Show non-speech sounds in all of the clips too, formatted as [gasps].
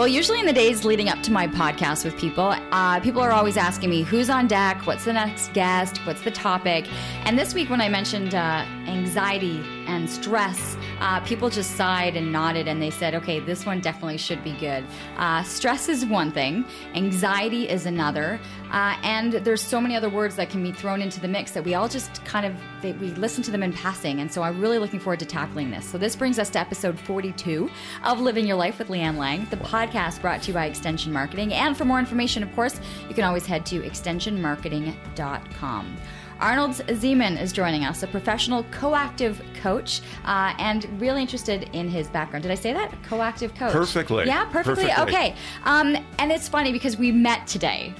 Well, usually in the days leading up to my podcast with people, uh, people are always asking me who's on deck, what's the next guest, what's the topic. And this week, when I mentioned uh, anxiety and stress, uh, people just sighed and nodded and they said, okay, this one definitely should be good. Uh, stress is one thing, anxiety is another, uh, and there's so many other words that can be thrown into the mix that we all just kind of they, we listen to them in passing. And so I'm really looking forward to tackling this. So this brings us to episode 42 of Living Your Life with Leanne Lang, the podcast brought to you by Extension Marketing. And for more information, of course, you can always head to extensionmarketing.com. Arnold Zeman is joining us, a professional coactive coach, uh, and really interested in his background. Did I say that? Coactive coach. Perfectly. Yeah, perfectly. Perfectly. Okay. Um, and it's funny because we met today.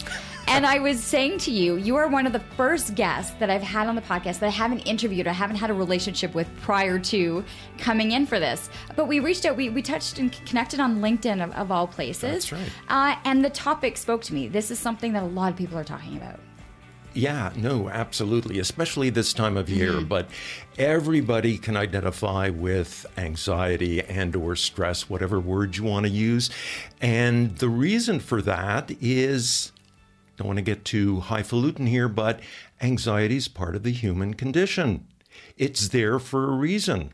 And I was saying to you, you are one of the first guests that I've had on the podcast that I haven't interviewed, I haven't had a relationship with prior to coming in for this. But we reached out, we, we touched and connected on LinkedIn of, of all places. That's right. Uh, and the topic spoke to me. This is something that a lot of people are talking about. Yeah, no, absolutely, especially this time of year, Mm-hmm. but everybody can identify with anxiety and or stress, whatever word you want to use. And the reason for that is don't want to get too highfalutin here, but anxiety is part of the human condition. It's there for a reason.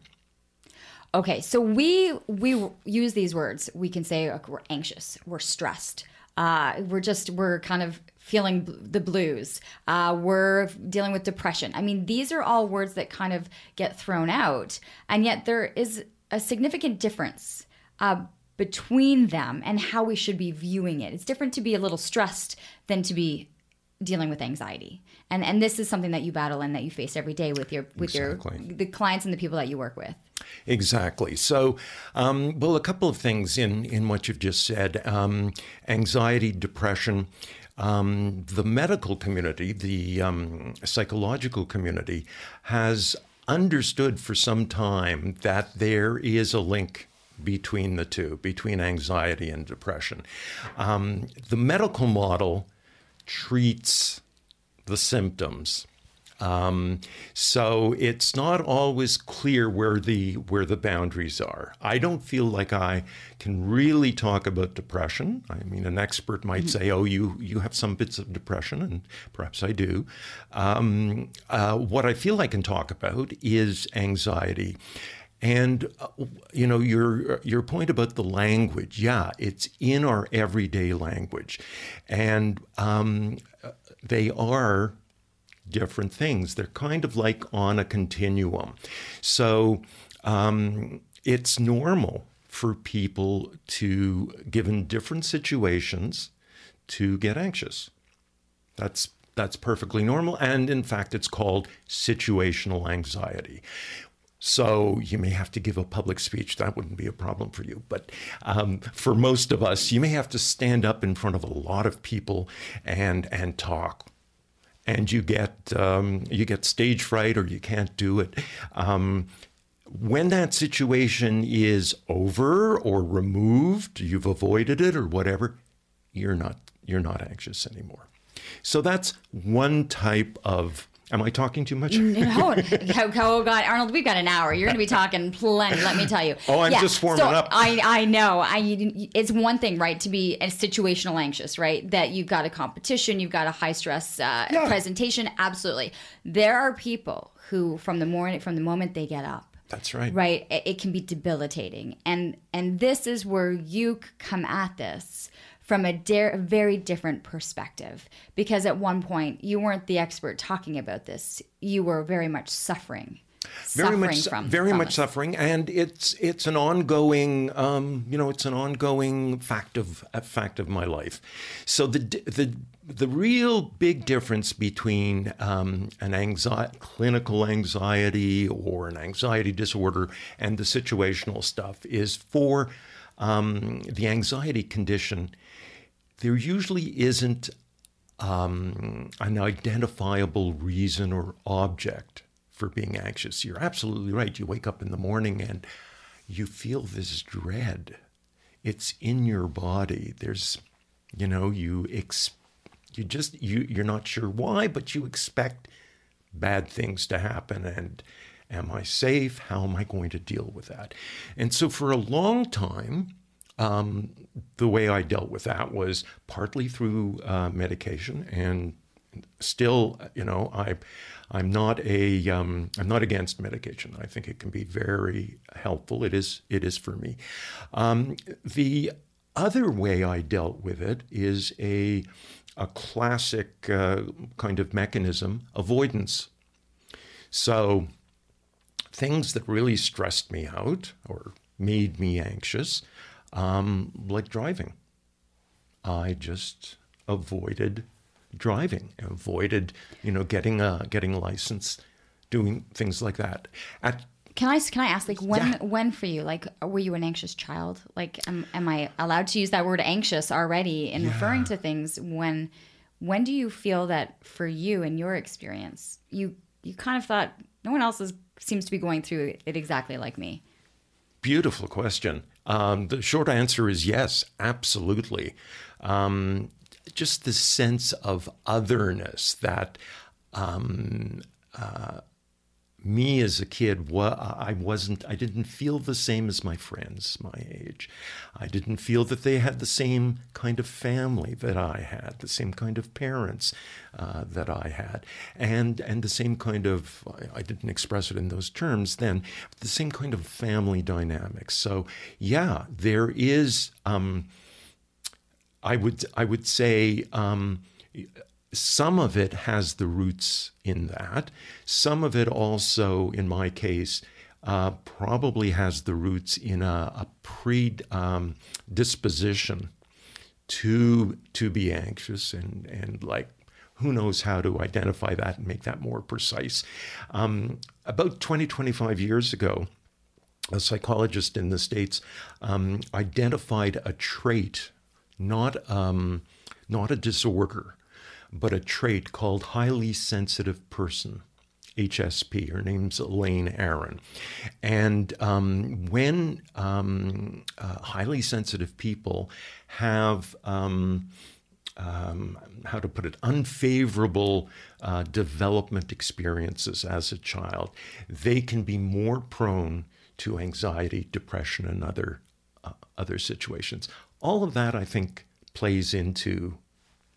Okay, so we we use these words. We can say like, we're anxious, we're stressed, uh, we're just we're kind of feeling bl- the blues. Uh, we're dealing with depression. I mean, these are all words that kind of get thrown out, and yet there is a significant difference uh, between them and how we should be viewing it. It's different to be a little stressed than to be dealing with anxiety. And and this is something that you battle and that you face every day with your with Exactly. your the clients and the people that you work with. Exactly. So, um, well, a couple of things in, in what you've just said um, anxiety, depression. Um, the medical community, the um, psychological community, has understood for some time that there is a link between the two, between anxiety and depression. Um, the medical model treats the symptoms. Um, so it's not always clear where the where the boundaries are. I don't feel like I can really talk about depression. I mean, an expert might say, "Oh, you you have some bits of depression," and perhaps I do. Um, uh, what I feel I can talk about is anxiety. And uh, you know your your point about the language, yeah, it's in our everyday language, and um, they are different things. They're kind of like on a continuum. So um, it's normal for people to, given different situations, to get anxious. That's that's perfectly normal, and in fact, it's called situational anxiety. So you may have to give a public speech. That wouldn't be a problem for you. But um, for most of us, you may have to stand up in front of a lot of people and and talk and you get um, you get stage fright or you can't do it. Um, when that situation is over or removed, you've avoided it or whatever, you're not you're not anxious anymore. So that's one type of. Am I talking too much? No, [laughs] oh, God, Arnold, we've got an hour. You're going to be [laughs] talking plenty. Let me tell you. Oh, I'm just warming so up. I I know. I it's one thing, right, to be a situational anxious, right? That you've got a competition, you've got a high stress uh, Yeah. presentation. Absolutely, there are people who, from the morning, from the moment they get up, That's right. right it, it can be debilitating and and this is where you come at this from a dare, very different perspective. Because at one point you weren't the expert talking about this. You were very much suffering. Very suffering much from very from much this. suffering. And it's it's an ongoing um, you know it's an ongoing fact of a fact of my life. So the the the real big difference between um, an anxiety clinical anxiety or an anxiety disorder and the situational stuff is for um, the anxiety condition, there usually isn't um, an identifiable reason or object for being anxious. You're absolutely right. You wake up in the morning and you feel this dread. It's in your body. There's, you know, you ex- you just you you're not sure why, but you expect bad things to happen and am I safe? How am I going to deal with that? And so for a long time, um, the way I dealt with that was partly through uh, medication, and still, you know, I, I'm not a, um, I'm not against medication. I think it can be very helpful. It is, it is for me. Um, the other way I dealt with it is a, a classic uh, kind of mechanism, avoidance. So things that really stressed me out or made me anxious um, like driving. I just avoided driving, avoided, you know, getting a getting a license, doing things like that. At can I can I ask like when Yeah. when for you like were you an anxious child like am, am I allowed to use that word anxious already in referring to things when when do you feel that for you in your experience you you kind of thought no one else is seems to be going through it exactly like me Beautiful question. Um, the short answer is yes, absolutely. Um, just the sense of otherness that um, uh, me as a kid, I wasn't, I didn't feel the same as my friends my age. I didn't feel that they had the same kind of family that I had, the same kind of parents uh, that I had, and and the same kind of, I- I didn't express it in those terms then, the same kind of family dynamics. So yeah, there is. Um, I would I would say um, some of it has the roots in that. Some of it also, in my case, uh, probably has the roots in a, a predisposition to to be anxious and and like who knows how to identify that and make that more precise. Um, about 20, 25 years ago, a psychologist in the States um, identified a trait, not, um, not a disorder, but a trait called highly sensitive person. HSP. Her name's Elaine Aron. And um, when um, uh, highly sensitive people have um, um, how to put it, unfavorable uh, development experiences as a child, they can be more prone to anxiety, depression, and other uh, other situations. All of that, I think, plays into,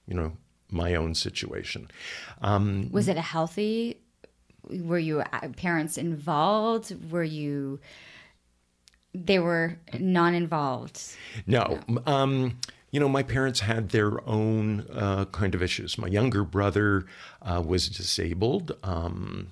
you know, my own situation. Um, was it a healthy were you uh, parents involved were you they were non-involved No. Um, you know, my parents had their own uh, kind of issues. My younger brother uh, was disabled. Um,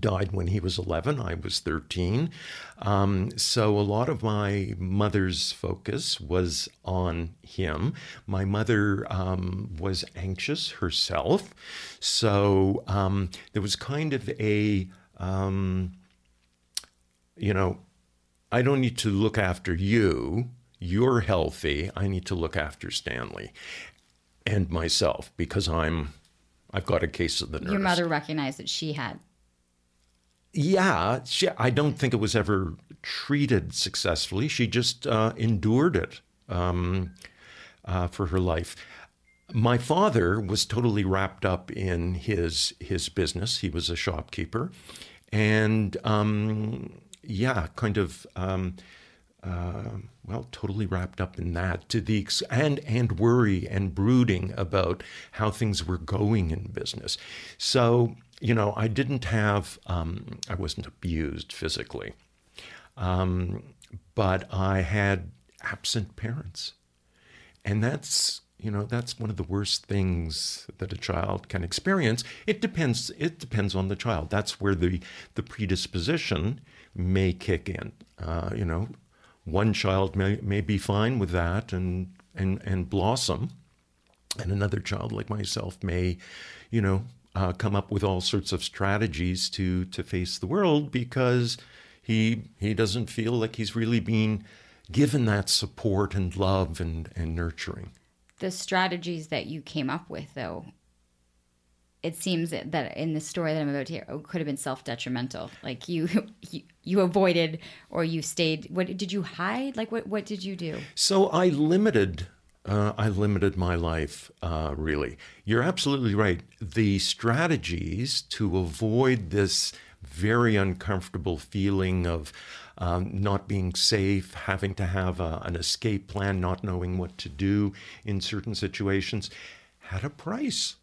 died when he was 11 i was 13 um, so a lot of my mother's focus was on him. My mother um, was anxious herself. So um, there was kind of a um, you know i don't need to look after you. You're healthy. I need to look after stanley and myself because i'm i've got a case of the nerves your mother recognized that she had yeah, she, I don't think it was ever treated successfully. She just uh, endured it um, uh, for her life. My father was totally wrapped up in his his business. He was a shopkeeper, and um, yeah, kind of. Um, uh, well, totally wrapped up in that to the ex- and and worry and brooding about how things were going in business. So you know, I didn't have, um, I wasn't abused physically, um, but I had absent parents, and that's you know that's one of the worst things that a child can experience. It depends. It depends on the child. That's where the the predisposition may kick in. Uh, you know, one child may may be fine with that and and and blossom, and another child like myself may, you know, uh, come up with all sorts of strategies to to face the world because he he doesn't feel like he's really being given that support and love and, and nurturing. The strategies that you came up with, though, it seems that in the story that I'm about to hear, it could have been self detrimental. Like you, [laughs] you, you avoided or you stayed. What did you hide? Like what? What did you do? So I limited. Uh, I limited my life. Uh, really, you're absolutely right. The strategies to avoid this very uncomfortable feeling of um, not being safe, having to have a, an escape plan, not knowing what to do in certain situations, had a price.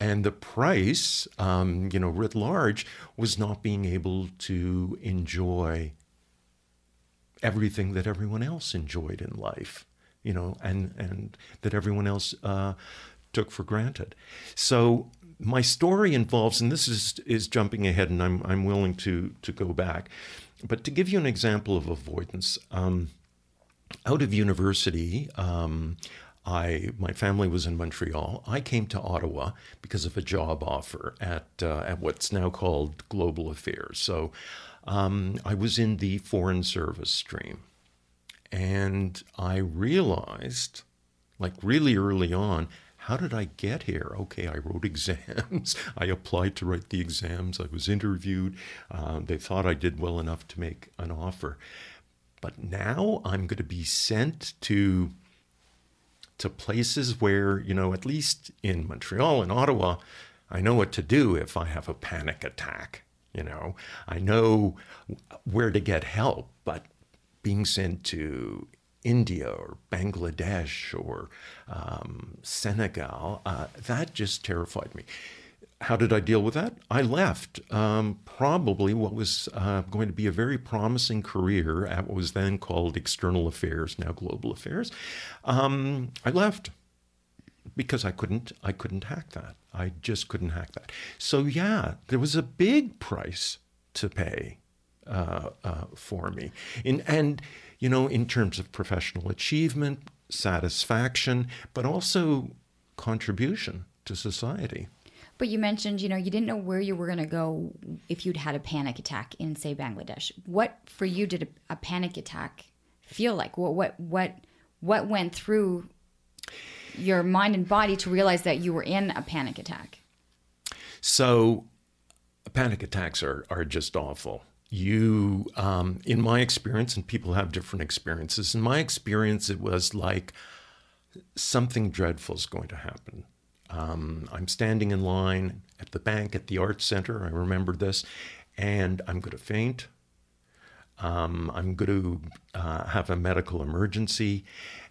And the price, um, you know, writ large, was not being able to enjoy everything that everyone else enjoyed in life, you know, and, and that everyone else uh, took for granted. So my story involves, and this is, is jumping ahead, and I'm, I'm willing to, to go back, but to give you an example of avoidance, um, out of university, um, I my family was in Montreal. I came to Ottawa because of a job offer at uh, at what's now called Global Affairs. So um, I was in the foreign service stream, and I realized, like really early on, how did I get here? Okay, I wrote [laughs] exams. I applied to write the exams. I was interviewed. Uh, they thought I did well enough to make an offer. But now I'm going to be sent to to places where, you know, at least in Montreal and Ottawa, I know what to do if I have a panic attack. You know, I know where to get help, but being sent to India or Bangladesh or um, Senegal, uh, that just terrified me how did I deal with that? I left um, probably what was uh, going to be a very promising career at what was then called external affairs, now global affairs. Um, I left because I couldn't I couldn't hack that. I just couldn't hack that. So yeah, there was a big price to pay uh, uh, for me. In and you know in terms of professional achievement, satisfaction, but also contribution to society. But you mentioned, you know, you didn't know where you were going to go if you'd had a panic attack in, say, Bangladesh. What for you did a, a panic attack feel like? What what what what went through your mind and body to realize that you were in a panic attack? So, panic attacks are are just awful. You, um, in my experience, and people have different experiences. In my experience, it was like something dreadful is going to happen um, I'm standing in line at the bank at the art Center. I remember this, and I'm going to faint. Um, I'm going to uh, have a medical emergency.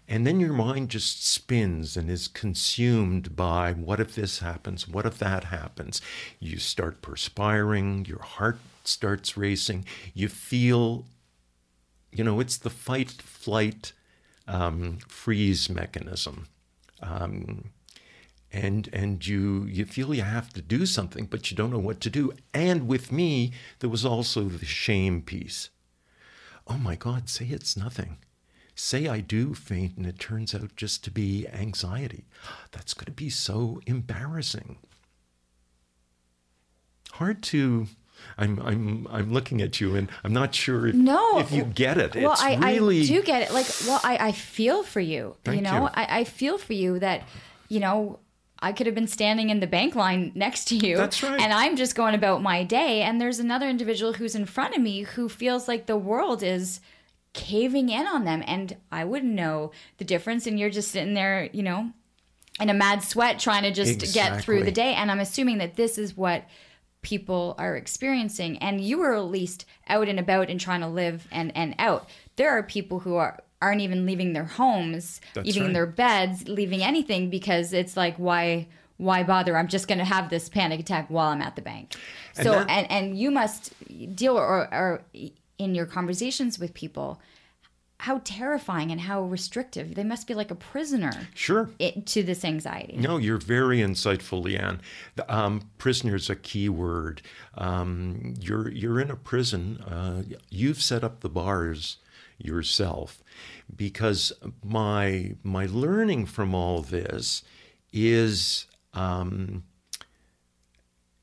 And then your mind just spins and is consumed by what if this happens? What if that happens? You start perspiring, your heart starts racing, you feel, you know, it's the fight, flight, um, freeze mechanism. Um, and and you you feel you have to do something but you don't know what to do and with me there was also the shame piece oh my god say it's nothing say i do faint and it turns out just to be anxiety [gasps] that's going to be so embarrassing hard to I'm I'm I'm looking at you and I'm not sure if, no. if you get it. Well, it's I, really... I do get it. Like, well, I, I feel for you. Thank you know, you. I, I feel for you that, you know, I could have been standing in the bank line next to you. That's right. And I'm just going about my day. And there's another individual who's in front of me who feels like the world is caving in on them. And I wouldn't know the difference. And you're just sitting there, you know, in a mad sweat trying to just exactly. get through the day. And I'm assuming that this is what people are experiencing. And you were at least out and about and trying to live and, and out. There are people who are aren't even leaving their homes, That's leaving right. their beds, leaving anything because it's like why why bother? I'm just going to have this panic attack while I'm at the bank. And So that- and and you must deal or or in your conversations with people how terrifying and how restrictive they must be like a prisoner Sure. it, to this anxiety. No, you're very insightful, Leanne. The, um, prisoner's a key word. Um, you're you're in a prison. Uh, you've set up the bars yourself, because my my learning from all this is um,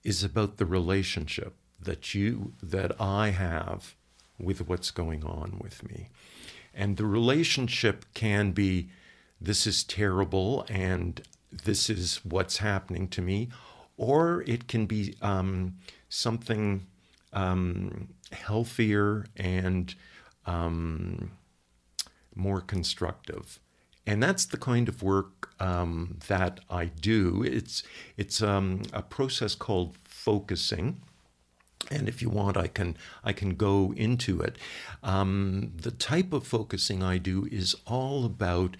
is about the relationship that you that I have with what's going on with me. And the relationship can be this is terrible and this is what's happening to me, or it can be um, something um, healthier and um, more constructive. And that's the kind of work um, that I do. It's it's um, a process called focusing, and if you want, I can I can go into it. Um, the type of focusing I do is all about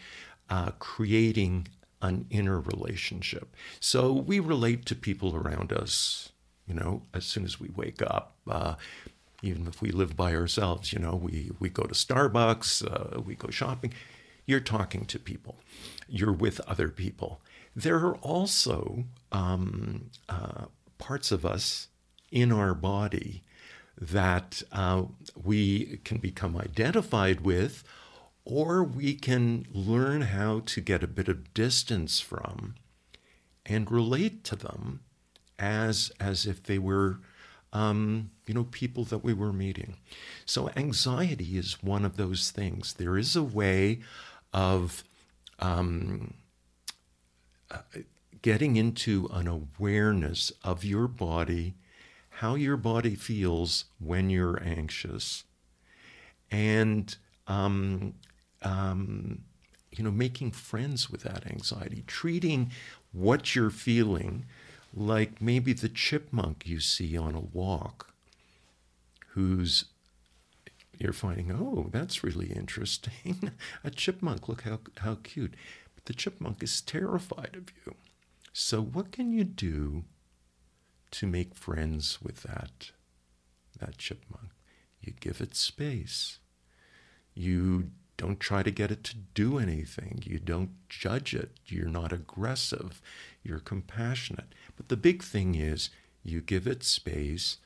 uh, creating an inner relationship. So we relate to people around us. You know, as soon as we wake up. Uh, even if we live by ourselves, you know, we, we go to Starbucks, uh, we go shopping, you're talking to people, you're with other people. There are also um, uh, parts of us in our body that uh, we can become identified with, or we can learn how to get a bit of distance from and relate to them as, as if they were um, you know, people that we were meeting. So anxiety is one of those things. There is a way of um, uh, getting into an awareness of your body, how your body feels when you're anxious, and um, um, you know, making friends with that anxiety, treating what you're feeling like maybe the chipmunk you see on a walk, who's you're finding, oh, that's really interesting. [laughs] a chipmunk, look how, how cute. But the chipmunk is terrified of you. So, what can you do to make friends with that, that chipmunk? You give it space. You don't try to get it to do anything. You don't judge it. You're not aggressive. You're compassionate. But the big thing is you give it space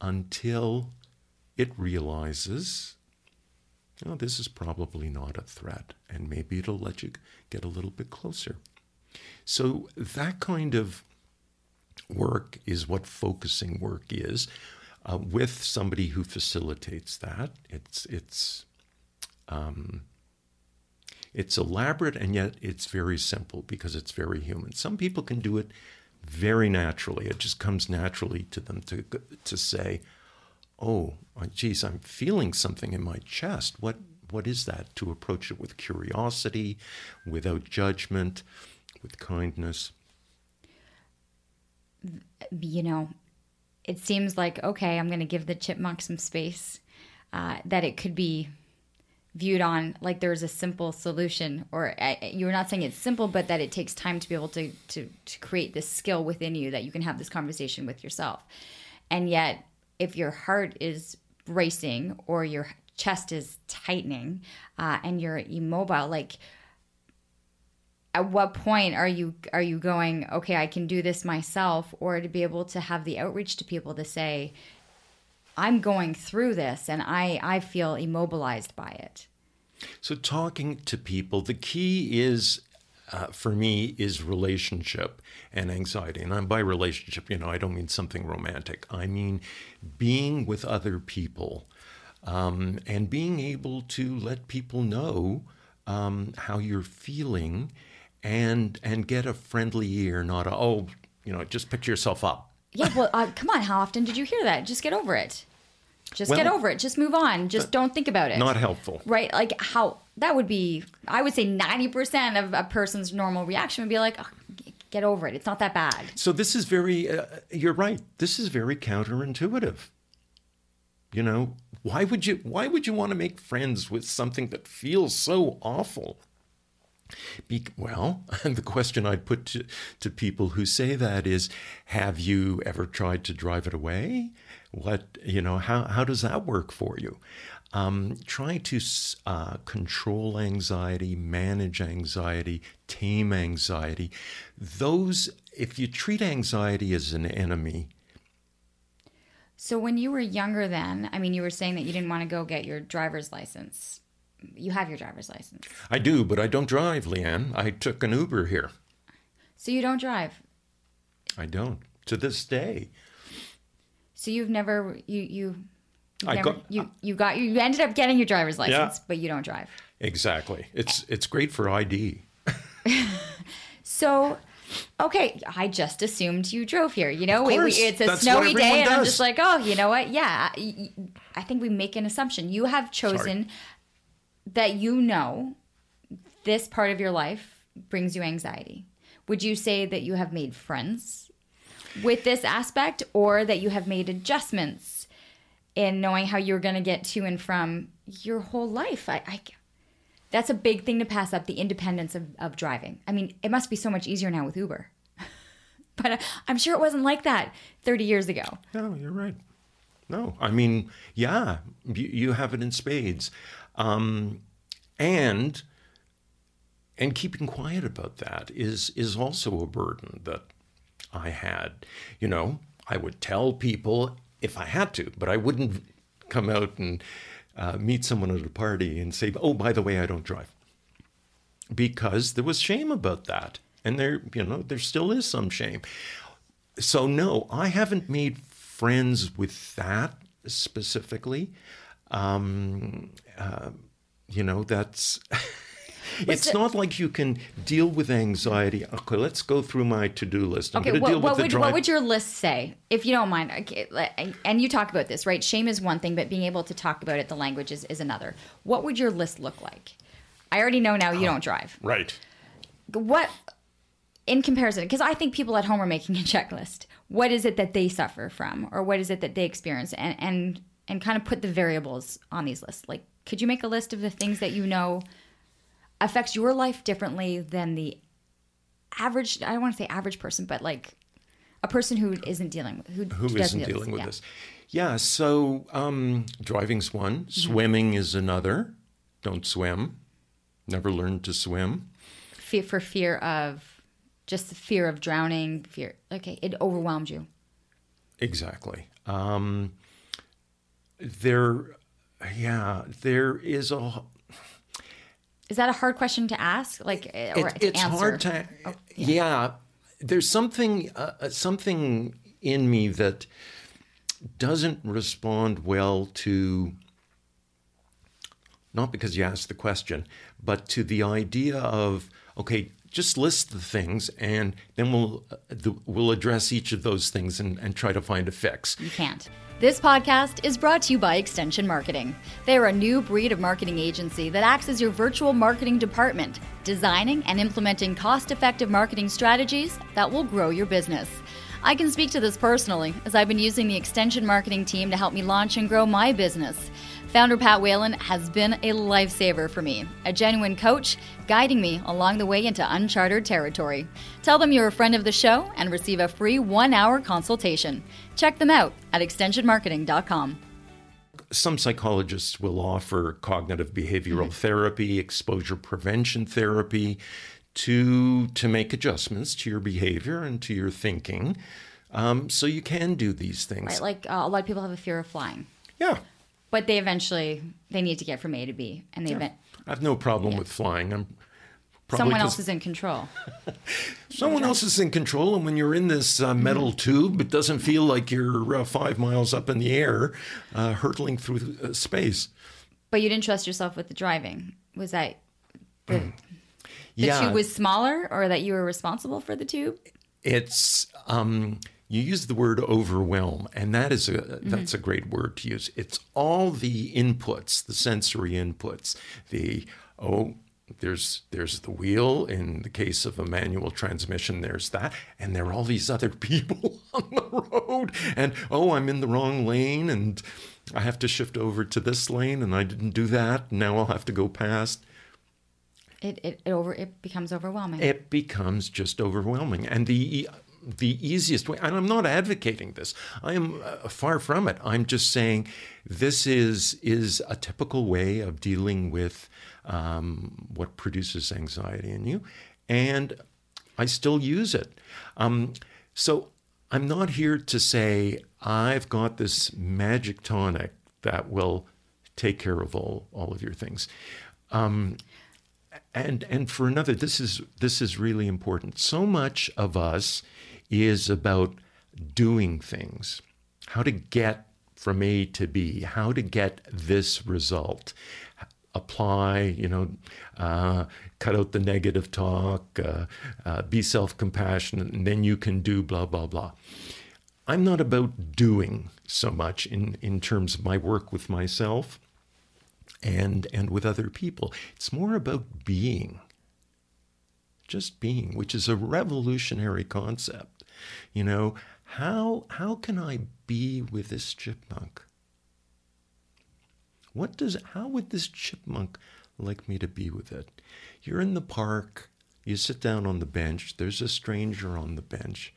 until it realizes, oh, this is probably not a threat, and maybe it'll let you get a little bit closer. So that kind of work is what focusing work is. Uh, with somebody who facilitates that, it's it's um, it's elaborate and yet it's very simple because it's very human. Some people can do it very naturally. It just comes naturally to them to to say, "Oh, geez, I'm feeling something in my chest. What what is that?" To approach it with curiosity, without judgment, with kindness. You know, it seems like okay, I'm going to give the chipmunk some space. Uh, that it could be viewed on like there's a simple solution or uh, you're not saying it's simple but that it takes time to be able to, to to create this skill within you that you can have this conversation with yourself and yet if your heart is racing or your chest is tightening uh, and you're immobile like at what point are you are you going okay i can do this myself or to be able to have the outreach to people to say I'm going through this and I, I feel immobilized by it. So, talking to people, the key is uh, for me is relationship and anxiety. And I'm by relationship, you know, I don't mean something romantic. I mean being with other people um, and being able to let people know um, how you're feeling and and get a friendly ear, not a oh, you know, just pick yourself up. Yeah, well, uh, come on. How often did you hear that? Just get over it. Just well, get over it. Just move on. Just don't think about it. Not helpful. Right? Like how that would be I would say 90% of a person's normal reaction would be like oh, get over it. It's not that bad. So this is very uh, you're right. This is very counterintuitive. You know, why would you why would you want to make friends with something that feels so awful? Be, well, [laughs] the question I'd put to, to people who say that is Have you ever tried to drive it away? What, you know, how, how does that work for you? Um, trying to uh, control anxiety, manage anxiety, tame anxiety, those, if you treat anxiety as an enemy, so when you were younger then, I mean you were saying that you didn't want to go get your driver's license you have your driver's license. I do, but I don't drive, Leanne. I took an Uber here. So you don't drive? I don't. To this day. So you've never you you I Never- got you uh, you got you ended up getting your driver's license, but you don't drive. exactly. It's it's great for ID. So, okay, I just assumed you drove here. You know, we, we, it's a snowy day, and I'm just like, oh, you know what? Yeah, I think we make an assumption. You have chosen that you know this part of your life brings you anxiety. Would you say that you have made friends with this aspect, or that you have made adjustments in knowing how you're going to get to and from your whole life? I, I that's a big thing to pass up the independence of, of driving. I mean, it must be so much easier now with Uber. [laughs] but uh, I'm sure it wasn't like that 30 years ago. No, you're right. No, I mean, yeah, you, you have it in spades, um, and and keeping quiet about that is is also a burden that I had. You know, I would tell people if I had to, but I wouldn't come out and uh, meet someone at a party and say, "Oh, by the way, I don't drive," because there was shame about that, and there, you know, there still is some shame. So no, I haven't made friends with that specifically. Um, uh, you know, that's. [laughs] It's it- not like you can deal with anxiety. Okay, let's go through my to-do list. I'm Okay, what, deal what with the would drive. what would your list say, if you don't mind? Okay, and you talk about this, right? Shame is one thing, but being able to talk about it, the language is, is another. What would your list look like? I already know now you don't drive. right. What, in comparison, because I think people at home are making a checklist. What is it that they suffer from, or what is it that they experience, and and and kind of put the variables on these lists. Like, could you make a list of the things that you know affects your life differently than the average? I don't want to say average person, but like a person who isn't dealing with who Who doesn't deal dealing with yeah. this? Yeah, so um, driving's one, Mm-hmm. swimming is another. Don't swim. Never learned to swim. Fear, for fear of just the fear of drowning. Fear. Okay, it overwhelmed you. Exactly. Um, there, yeah, there is a. Is that a hard question to ask? Like, or It, to it's answer? hard to. yeah. there's something, uh, uh, something in me that doesn't respond well to. Not because you asked the question, but to the idea of okay, just list the things, and then we'll uh, the, we'll address each of those things and, and try to find a fix. You can't. This podcast is brought to you by Extension Marketing. They are a new breed of marketing agency that acts as your virtual marketing department, designing and implementing cost effective marketing strategies that will grow your business. I can speak to this personally, as I've been using the Extension Marketing team to help me launch and grow my business. Founder Pat Whalen has been a lifesaver for me, a genuine coach guiding me along the way into uncharted territory. Tell them you're a friend of the show and receive a free one hour consultation. Check them out at extensionmarketing.com. some psychologists will offer cognitive behavioral therapy, exposure prevention therapy to to make adjustments to your behavior and to your thinking. Um, so you can do these things. Right? Like uh, a lot of people have a fear of flying, Yeah, but they eventually they need to get from A to B, and they event- I have no problem with flying. I'm probably someone else is in control. [laughs] someone else is in control, and when you're in this uh, metal tube, it doesn't feel like you're uh, five miles up in the air, uh, hurtling through uh, space. But you didn't trust yourself with the driving. Was that the, the yeah, tube was smaller, or that you were responsible for the tube? it's um, you use the word overwhelm and that is a mm-hmm. that's a great word to use. It's all the inputs the sensory inputs the oh there's there's the wheel. In the case of a manual transmission there's that and there are all these other [laughs] people on the road. And oh i'm in the wrong lane and i have to shift over to this lane and i didn't do that. Now i'll have to go past. It, it, it over it becomes overwhelming. it becomes just overwhelming. And the the easiest way, and I'm not advocating this. I am uh, far from it. I'm just saying this is is a typical way of dealing with um, what produces anxiety in you, and I still use it. Um, so I'm not here to say I've got this magic tonic that will take care of all all of your things and and for another this is this is really important so much of us is about doing things how to get from A to B, how to get this result. Apply, you know, uh, cut out the negative talk, uh, uh, be self compassionate, and then you can do blah, blah, blah. I'm not about doing so much in, in terms of my work with myself and, and with other people. It's more about being, just being, which is a revolutionary concept. You know, how, how can I be with this chipmunk? What does, how would this chipmunk like me to be with it? You're in the park, you sit down on the bench, there's a stranger on the bench,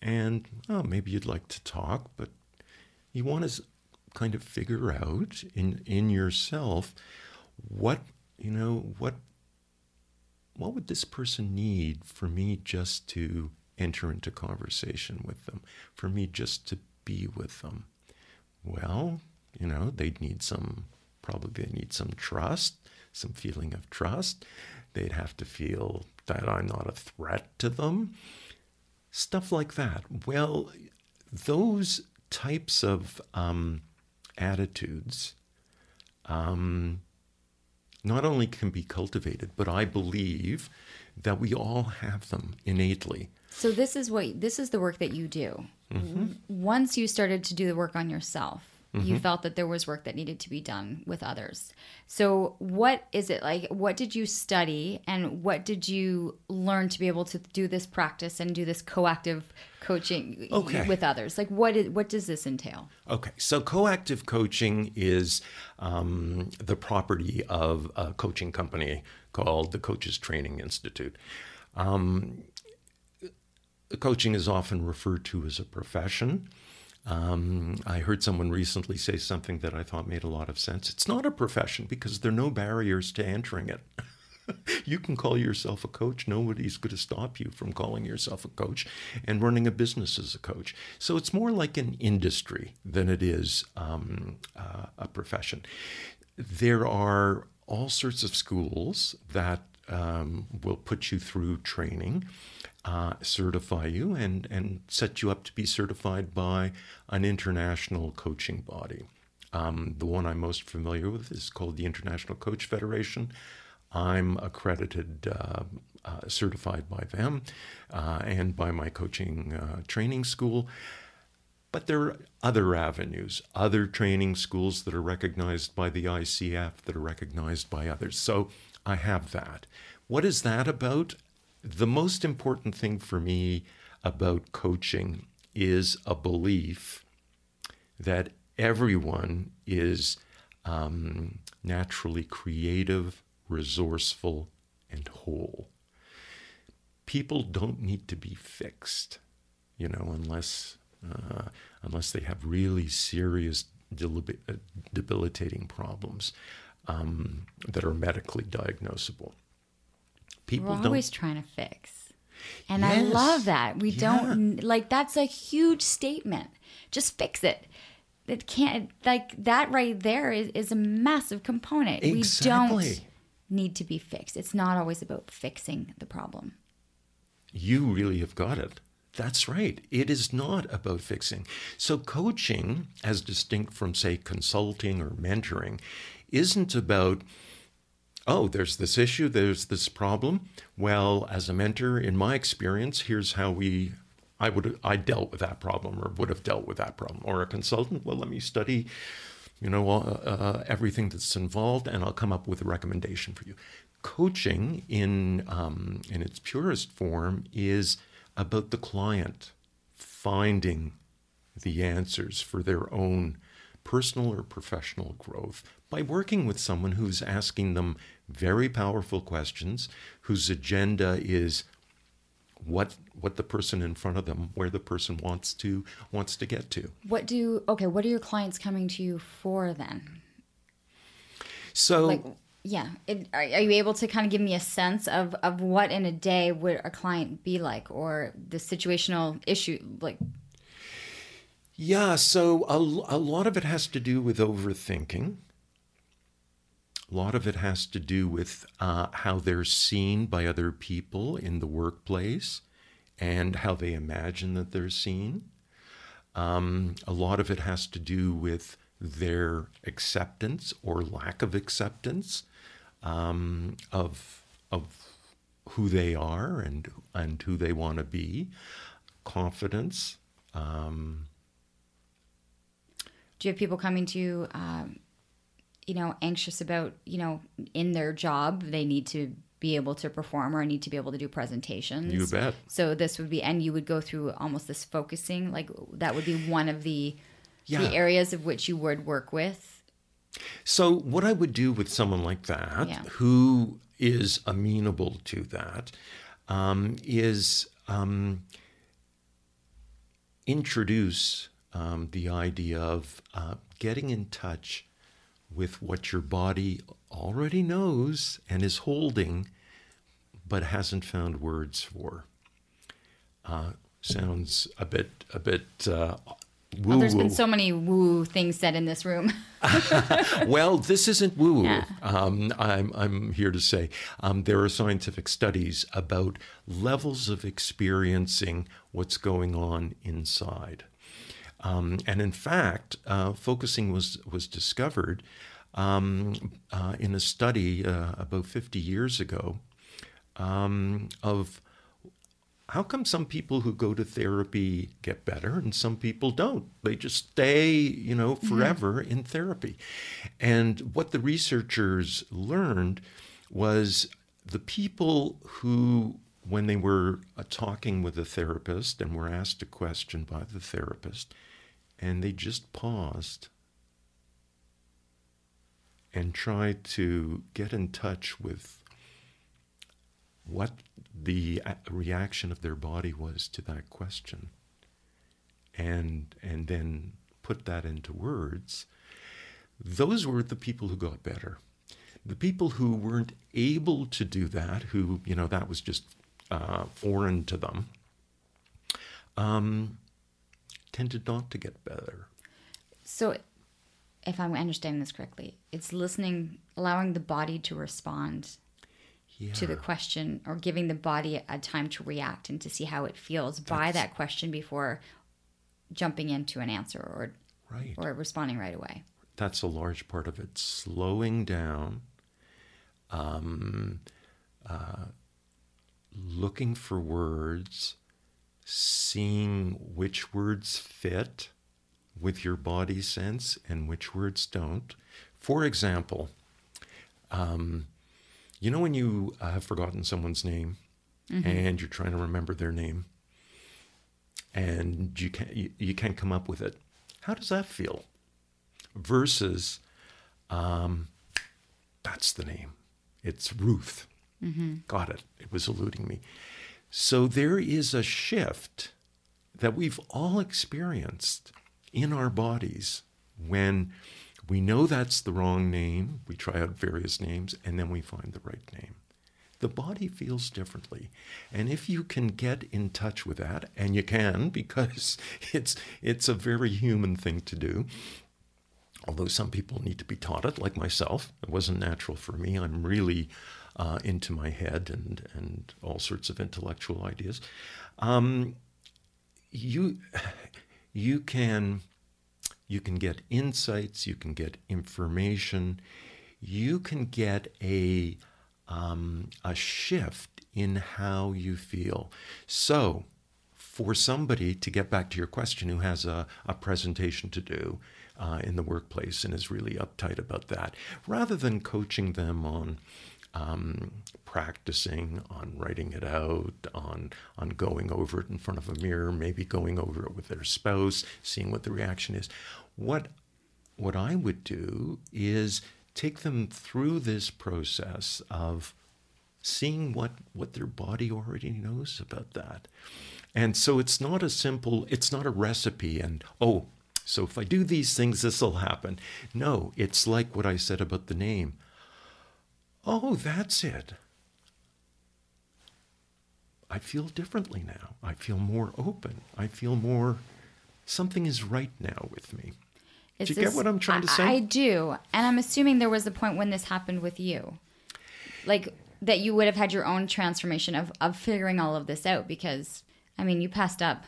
and oh, maybe you'd like to talk, but you want to kind of figure out in, in yourself what, you know, what, what would this person need for me just to enter into conversation with them, for me just to be with them? Well, you know, they'd need some, probably they need some trust, some feeling of trust. They'd have to feel that I'm not a threat to them. Stuff like that. Well, those types of um, attitudes um, not only can be cultivated, but I believe that we all have them innately. So this is what this is the work that you do. Mm-hmm. Once you started to do the work on yourself, mm-hmm. you felt that there was work that needed to be done with others. So what is it like? What did you study, and what did you learn to be able to do this practice and do this coactive coaching okay. with others? Like what is, what does this entail? Okay, so coactive coaching is um, the property of a coaching company called the Coaches Training Institute. Um, coaching is often referred to as a profession. Um, I heard someone recently say something that I thought made a lot of sense. It's not a profession because there are no barriers to entering it. [laughs] you can call yourself a coach. Nobody's going to stop you from calling yourself a coach and running a business as a coach. So it's more like an industry than it is um, uh, a profession. There are all sorts of schools that um, will put you through training uh, certify you and, and set you up to be certified by an international coaching body. Um, the one I'm most familiar with is called the International Coach Federation. I'm accredited, uh, uh, certified by them uh, and by my coaching uh, training school. But there are other avenues, other training schools that are recognized by the ICF, that are recognized by others. So I have that. What is that about? The most important thing for me about coaching is a belief that everyone is um, naturally creative, resourceful, and whole. People don't need to be fixed, you know, unless uh, unless they have really serious debilitating problems um, that are medically diagnosable people We're always trying to fix. And yes. I love that. We yeah. don't like that's a huge statement. Just fix it. It can't like that right there is, is a massive component. Exactly. We don't need to be fixed. It's not always about fixing the problem. You really have got it. That's right. It is not about fixing. So, coaching, as distinct from, say, consulting or mentoring, isn't about oh, there's this issue, there's this problem. Well, as a mentor, in my experience, here's how we I would I dealt with that problem or would have dealt with that problem. Or a consultant, well, let me study, you know, uh, uh, everything that's involved, and I'll come up with a recommendation for you. Coaching, in um, in its purest form, is about the client finding the answers for their own personal or professional growth by working with someone who's asking them very powerful questions, whose agenda is what what the person in front of them where the person wants to wants to get to. What do okay what are your clients coming to you for then? So like yeah it, are, are, you able to kind of give me a sense of of what in a day would a client be like or the situational issue like? Yeah so a, a lot of it has to do with overthinking a lot of it has to do with uh, how they're seen by other people in the workplace and how they imagine that they're seen. Um, a lot of it has to do with their acceptance or lack of acceptance um, of of who they are and and who they want to be, confidence. Um, Do you have people coming to you, um, you know, anxious about, you know, in their job, they need to be able to perform or need to be able to do presentations? You bet. So this would be, and you would go through almost this focusing, like that would be one of the Yeah. the areas of which you would work with. So, what I would do with someone like that, Yeah. who is amenable to that, um, is um, introduce um, the idea of uh, getting in touch with what your body already knows and is holding, but hasn't found words for. Uh, sounds a bit a bit uh, Oh, there's been so many woo things said in this room. [laughs] well, this isn't woo. Yeah. Um, I'm, I'm here to say um, there are scientific studies about levels of experiencing what's going on inside. Um, and in fact, uh, focusing was, was discovered um, uh, in a study uh, about 50 years ago um, of how come some people who go to therapy get better and some people don't? They just stay you know forever in therapy. And what the researchers learned was the people who when they were uh, talking with a therapist and were asked a question by the therapist and they just paused and tried to get in touch with what the reaction of their body was to that question and and then put that into words. Those were the people who got better. The people who weren't able to do that who you know that was just uh, foreign to them um, tended not to get better So, if I'm understanding this correctly, it's listening, allowing the body to respond yeah. to the question or giving the body a time to react and to see how it feels by that question before jumping into an answer or right or responding right away. that's a large part of it. Slowing down, um, uh, looking for words, seeing which words fit with your body sense and which words don't. For example, um, you know when you uh, have forgotten someone's name and you're trying to remember their name and you can't you, you can't come up with it. How does that feel? versus um, that's the name. It's Ruth. Got it. It was eluding me. So there is a shift that we've all experienced in our bodies when we know that's the wrong name, we try out various names, and then we find the right name. The body feels differently. And if you can get in touch with that, and you can [laughs] because it's it's a very human thing to do, although some people need to be taught it, like myself. It wasn't natural for me. I'm really uh, into my head and, and all sorts of intellectual ideas. Um, you, you can you can get insights, you can get information, you can get a um, a shift in how you feel. So, for somebody to get back to your question who has a, a presentation to do uh, in the workplace and is really uptight about that, rather than coaching them on um, practicing, on writing it out, on on going over it in front of a mirror, maybe going over it with their spouse, seeing what the reaction is. What what I would do is take them through this process of seeing what what their body already knows about that. And so it's not a simple, it's not a recipe and oh, so if I do these things this will happen. No, it's like what I said about the name. Oh, that's it. I feel differently now. I feel more open. I feel more something is right now with me. Is Do you get what I'm trying to say? I, I do. And I'm assuming there was a point when this happened with you. Like that you would have had your own transformation of, of figuring all of this out because I mean you passed up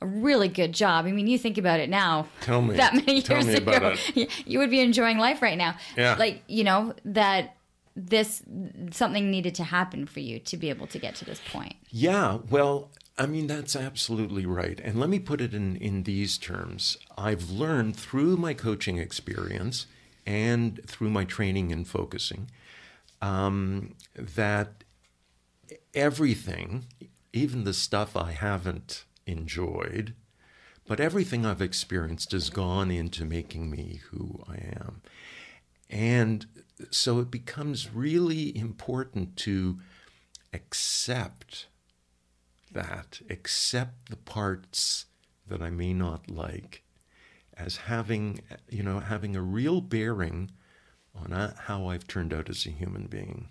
a really good job. I mean, you think about it now. Tell me. That many Tell years me ago, about [laughs] you would be enjoying life right now. Yeah. Like, you know, that this something needed to happen for you to be able to get to this point. Yeah, well, I mean, that's absolutely right. And let me put it in, in these terms. I've learned through my coaching experience and through my training and focusing um, that everything, even the stuff I haven't enjoyed, but everything I've experienced has gone into making me who I am. And so it becomes really important to accept that, accept the parts that I may not like as having, you know, having a real bearing on uh, how I've turned out as a human being.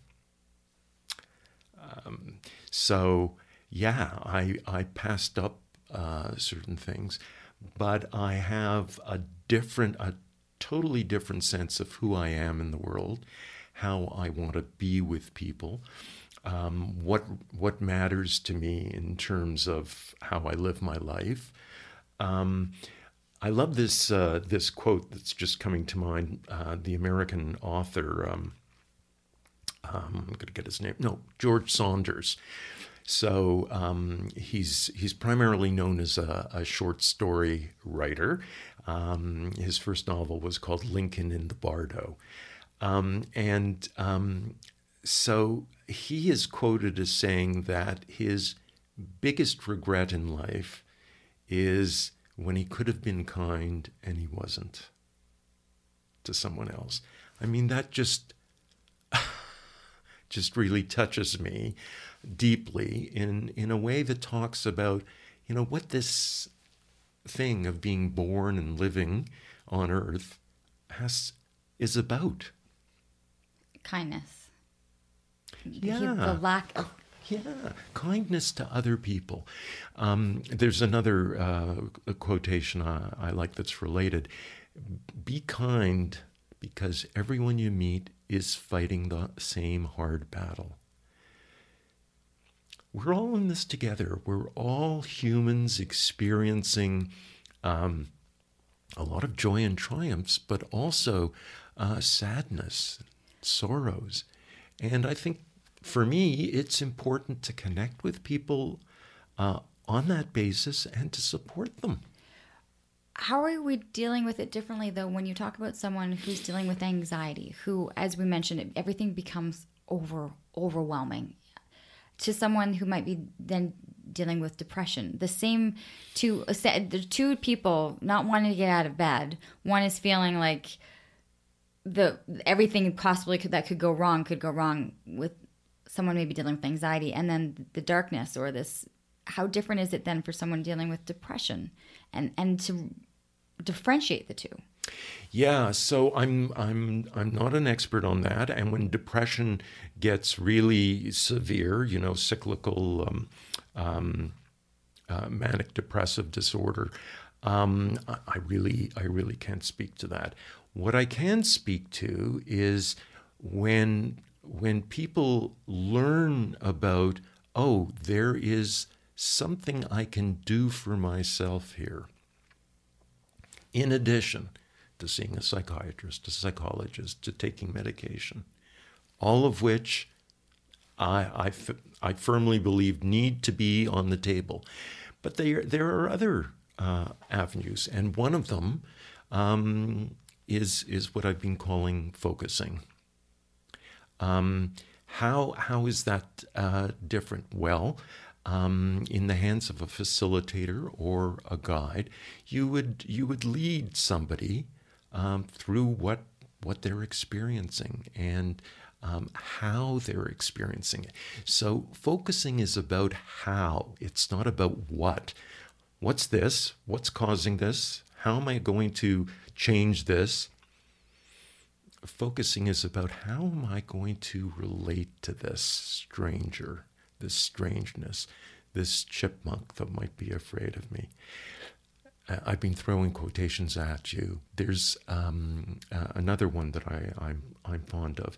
Um, so, yeah, I, I passed up uh, certain things, but I have a different, a totally different sense of who I am in the world, how I want to be with people, um, what what matters to me in terms of how I live my life. Um, I love this uh, this quote that's just coming to mind. Uh, the American author, um, um I'm going to get his name. No, George Saunders. So um, he's he's primarily known as a, a short story writer. Um, his first novel was called Lincoln in the Bardo, um, and um, so he is quoted as saying that his biggest regret in life is when he could have been kind and he wasn't to someone else. I mean, that just [laughs] just really touches me deeply in in a way that talks about you know what this thing of being born and living on earth has is about. Kindness. yeah. The lack of yeah kindness to other people. Um, there's another uh, quotation I, I like that's related. Be kind because everyone you meet is fighting the same hard battle we're all in this together. We're all humans experiencing um, a lot of joy and triumphs, but also uh, sadness, sorrows. And I think for me, it's important to connect with people uh, on that basis and to support them. how are we dealing with it differently though when you talk about someone who's dealing with anxiety who as we mentioned everything becomes over overwhelming to someone who might be then dealing with depression. The same two the two people not wanting to get out of bed one is feeling like the everything possibly could, that could go wrong could go wrong with someone maybe dealing with anxiety. And then the darkness or this how different is it then for someone dealing with depression? And and to differentiate the two Yeah, so I'm I'm I'm not an expert on that, and when depression gets really severe, you know, cyclical um, um, uh, manic depressive disorder, um, I, I really I really can't speak to that. What I can speak to is when when people learn about oh there is something I can do for myself here in addition to seeing a psychiatrist, a psychologist, to taking medication, all of which I, I, firmly believe need to be on the table. But there, there are other uh, avenues, and one of them um, is, is what I've been calling focusing. Um, how, how is that uh, different? Well, um, in the hands of a facilitator or a guide, you would you would lead somebody um, through what what they're experiencing and um, how they're experiencing it. So focusing is about how. It's not about what. What's this? What's causing this? How am I going to change this? Focusing is about how am I going to relate to this stranger this strangeness, this chipmunk that might be afraid of me. I've been throwing quotations at you. There's um, uh, another one that I, am I'm, I'm fond of.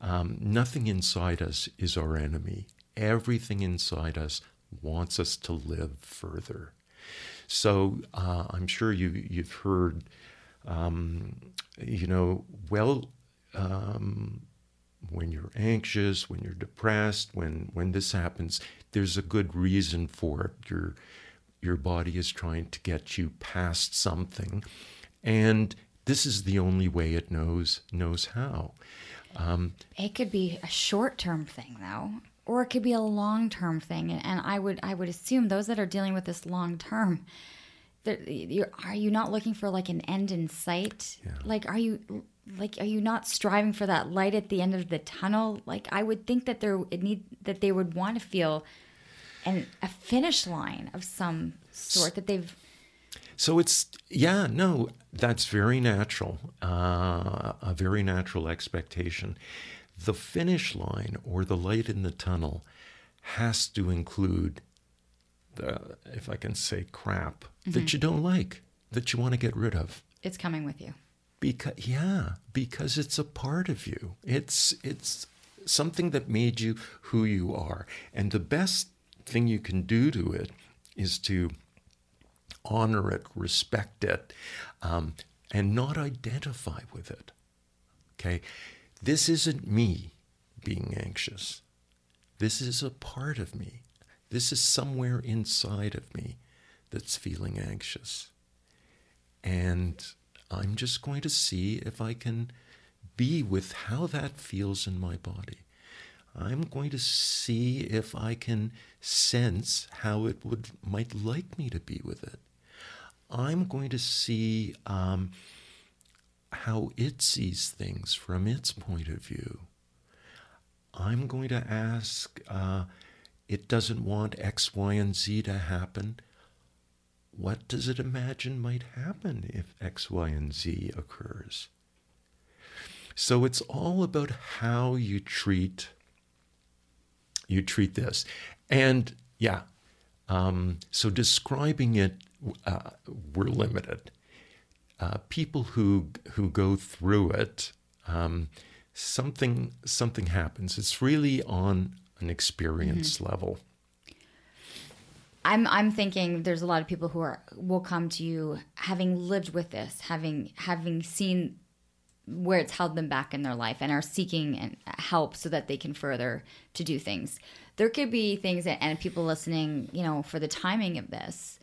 Um, nothing inside us is our enemy. Everything inside us wants us to live further. So uh, I'm sure you you've heard, um, you know, well, um, when you're anxious, when you're depressed, when when this happens, there's a good reason for it. Your your body is trying to get you past something, and this is the only way it knows knows how. Um, it could be a short term thing though, or it could be a long term thing, and, and I would I would assume those that are dealing with this long term. Are you not looking for like an end in sight? Yeah. Like, are you like are you not striving for that light at the end of the tunnel like i would think that there it need that they would want to feel an a finish line of some sort that they've so it's yeah no that's very natural uh, a very natural expectation the finish line or the light in the tunnel has to include the if i can say crap mm-hmm. that you don't like that you want to get rid of it's coming with you because yeah, because it's a part of you. It's it's something that made you who you are. And the best thing you can do to it is to honor it, respect it, um, and not identify with it. Okay? This isn't me being anxious. This is a part of me. This is somewhere inside of me that's feeling anxious. And I'm just going to see if I can be with how that feels in my body. I'm going to see if I can sense how it would might like me to be with it. I'm going to see um, how it sees things from its point of view. I'm going to ask. Uh, it doesn't want X, Y, and Z to happen what does it imagine might happen if X, Y, and Z occurs? So it's all about how you treat you treat this, and yeah. Um, so describing it, uh, we're limited. Uh, people who who go through it, um, something something happens. It's really on an experience mm-hmm. level. I'm I'm thinking there's a lot of people who are will come to you having lived with this, having having seen where it's held them back in their life and are seeking help so that they can further to do things. There could be things that, and people listening, you know, for the timing of this,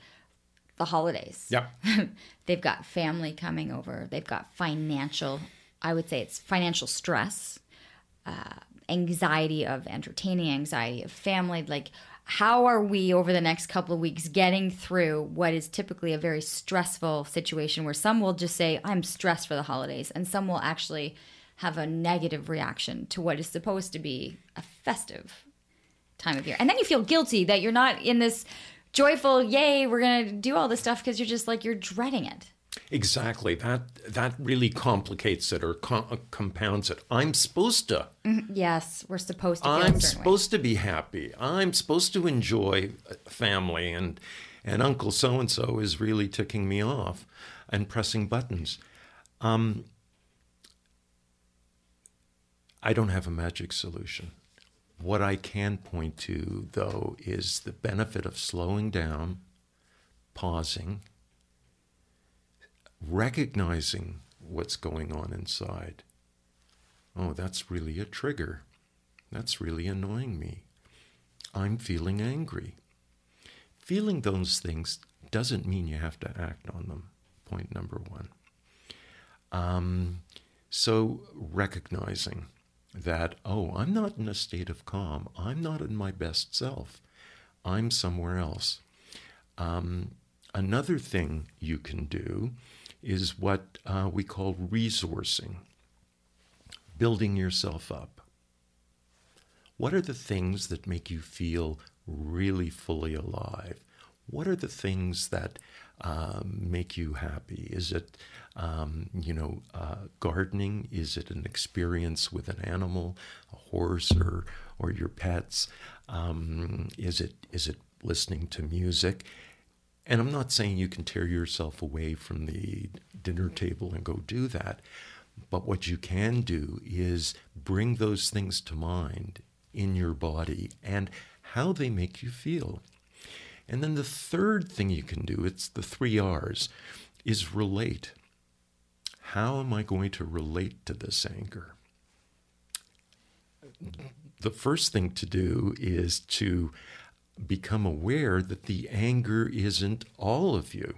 the holidays. Yep. [laughs] They've got family coming over. They've got financial, I would say it's financial stress, uh, anxiety of entertaining, anxiety of family. Like, how are we over the next couple of weeks getting through what is typically a very stressful situation where some will just say i'm stressed for the holidays and some will actually have a negative reaction to what is supposed to be a festive time of year. And then you feel guilty that you're not in this joyful yay we're going to do all this stuff because you're just like you're dreading it Exactly. That that really complicates it or com- compounds it. I'm supposed to. Mm-hmm. Yes, we're supposed to. I'm supposed way. to be happy. I'm supposed to enjoy family, and and Uncle so and so is really ticking me off and pressing buttons. Um, I don't have a magic solution. What I can point to, though, is the benefit of slowing down, pausing recognizing what's going on inside. Oh, that's really a trigger. That's really annoying me. I'm feeling angry. Feeling those things doesn't mean you have to act on them. Point number one. Um, so, recognizing that, oh, I'm not in a state of calm. I'm not in my best self. I'm somewhere else. Um, another thing you can do is what uh, we call resourcing, building yourself up. What are the things that make you feel really fully alive? What are the things that um, make you happy? Is it, um, you know, uh, gardening? Is it an experience with an animal, a horse, or or your pets? Um, is it is it listening to music? And I'm not saying you can tear yourself away from the dinner table and go do that. But what you can do is bring those things to mind in your body and how they make you feel. And then the third thing you can do, it's the three R's, is relate. How am I going to relate to this anger? The first thing to do is to become aware that the anger isn't all of you.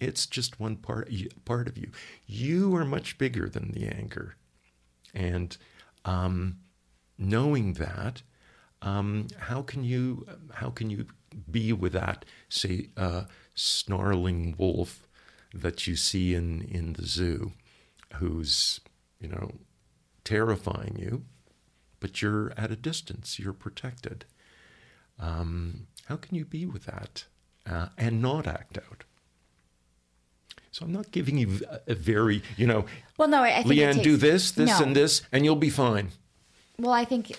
It's just one part part of you. You are much bigger than the anger, and um, knowing that, um, how can you how can you be with that say uh, snarling wolf that you see in in the zoo, who's you know terrifying you, but you're at a distance. You're protected. Um, how can you be with that uh, and not act out? So I'm not giving you a very, you know, well, no, I think Leanne, takes, do this, this, no. and this, and you'll be fine. Well, I think,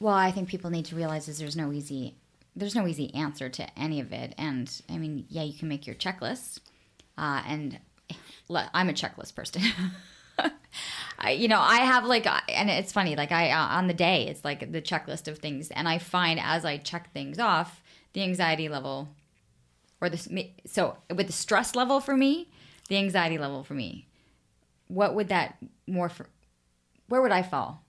well, I think people need to realize is there's no easy, there's no easy answer to any of it. And I mean, yeah, you can make your checklist, uh, and [laughs] I'm a checklist person. [laughs] I, you know, I have like, and it's funny, like I uh, on the day, it's like the checklist of things, and I find as I check things off, the anxiety level, or the so with the stress level for me, the anxiety level for me, what would that more for? Where would I fall?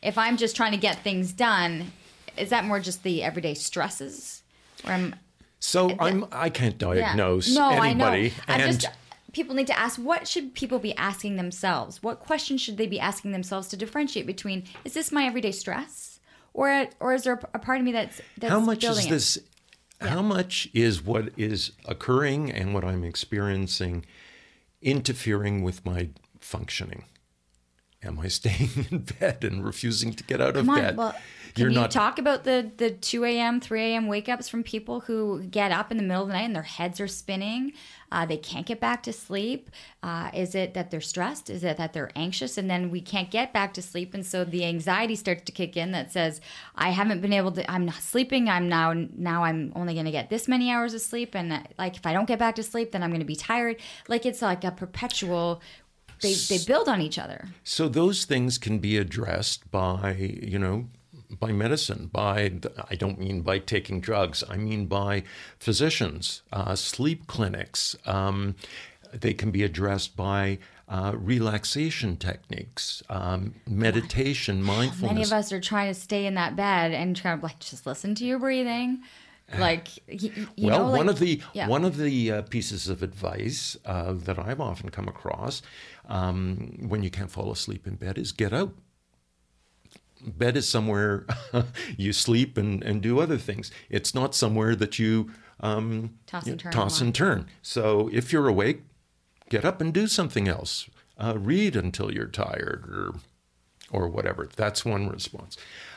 If I'm just trying to get things done, is that more just the everyday stresses, or I'm? So I'm. I can't diagnose yeah. no, anybody. I know. I'm just people need to ask what should people be asking themselves what questions should they be asking themselves to differentiate between is this my everyday stress or or is there a part of me that's, that's how much is it? this yeah. how much is what is occurring and what i'm experiencing interfering with my functioning am i staying [laughs] in bed and refusing to get out Come of on, bed well, can You're you not... talk about the, the 2 a.m., 3 a.m. wake ups from people who get up in the middle of the night and their heads are spinning? Uh, they can't get back to sleep. Uh, is it that they're stressed? Is it that they're anxious? And then we can't get back to sleep. And so the anxiety starts to kick in that says, I haven't been able to, I'm not sleeping. I'm now, now I'm only going to get this many hours of sleep. And uh, like, if I don't get back to sleep, then I'm going to be tired. Like it's like a perpetual they, they build on each other. So those things can be addressed by, you know, by medicine, by, I don't mean by taking drugs, I mean by physicians, uh, sleep clinics. Um, they can be addressed by uh, relaxation techniques, um, meditation, mindfulness. Many of us are trying to stay in that bed and trying to like just listen to your breathing. [laughs] Like, you, you well, know, like, one of the yeah. one of the uh, pieces of advice uh, that I've often come across um, when you can't fall asleep in bed is get out bed is somewhere [laughs] you sleep and, and do other things. It's not somewhere that you um, toss and turn. Toss and turn. So if you're awake, get up and do something else. Uh, read until you're tired or or whatever. That's one response.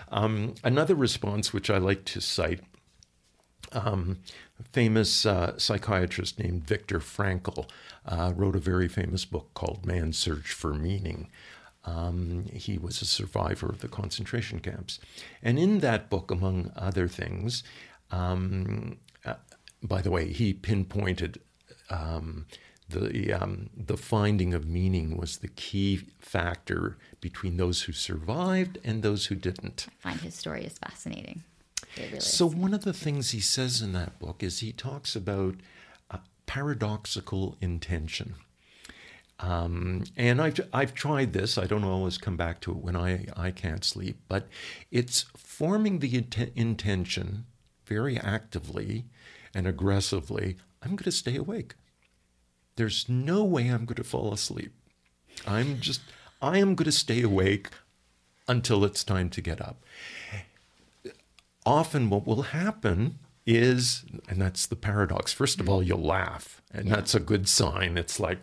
Um, another response, which I like to cite, um, a famous uh, psychiatrist named Viktor Frankl uh, wrote a very famous book called Man's Search for Meaning. Um, he was a survivor of the concentration camps. And in that book, among other things, um, uh, by the way, he pinpointed um, the, um, the finding of meaning was the key factor between those who survived and those who didn't. I find his story is fascinating. Really so, one of the things he says in that book is he talks about uh, paradoxical intention. Um, and I've, I've tried this. I don't always come back to it when I, I can't sleep, but it's forming the int- intention very actively and aggressively I'm going to stay awake. There's no way I'm going to fall asleep. I'm just, I am going to stay awake until it's time to get up. Often, what will happen is, and that's the paradox, first of all, you'll laugh, and yeah. that's a good sign. It's like,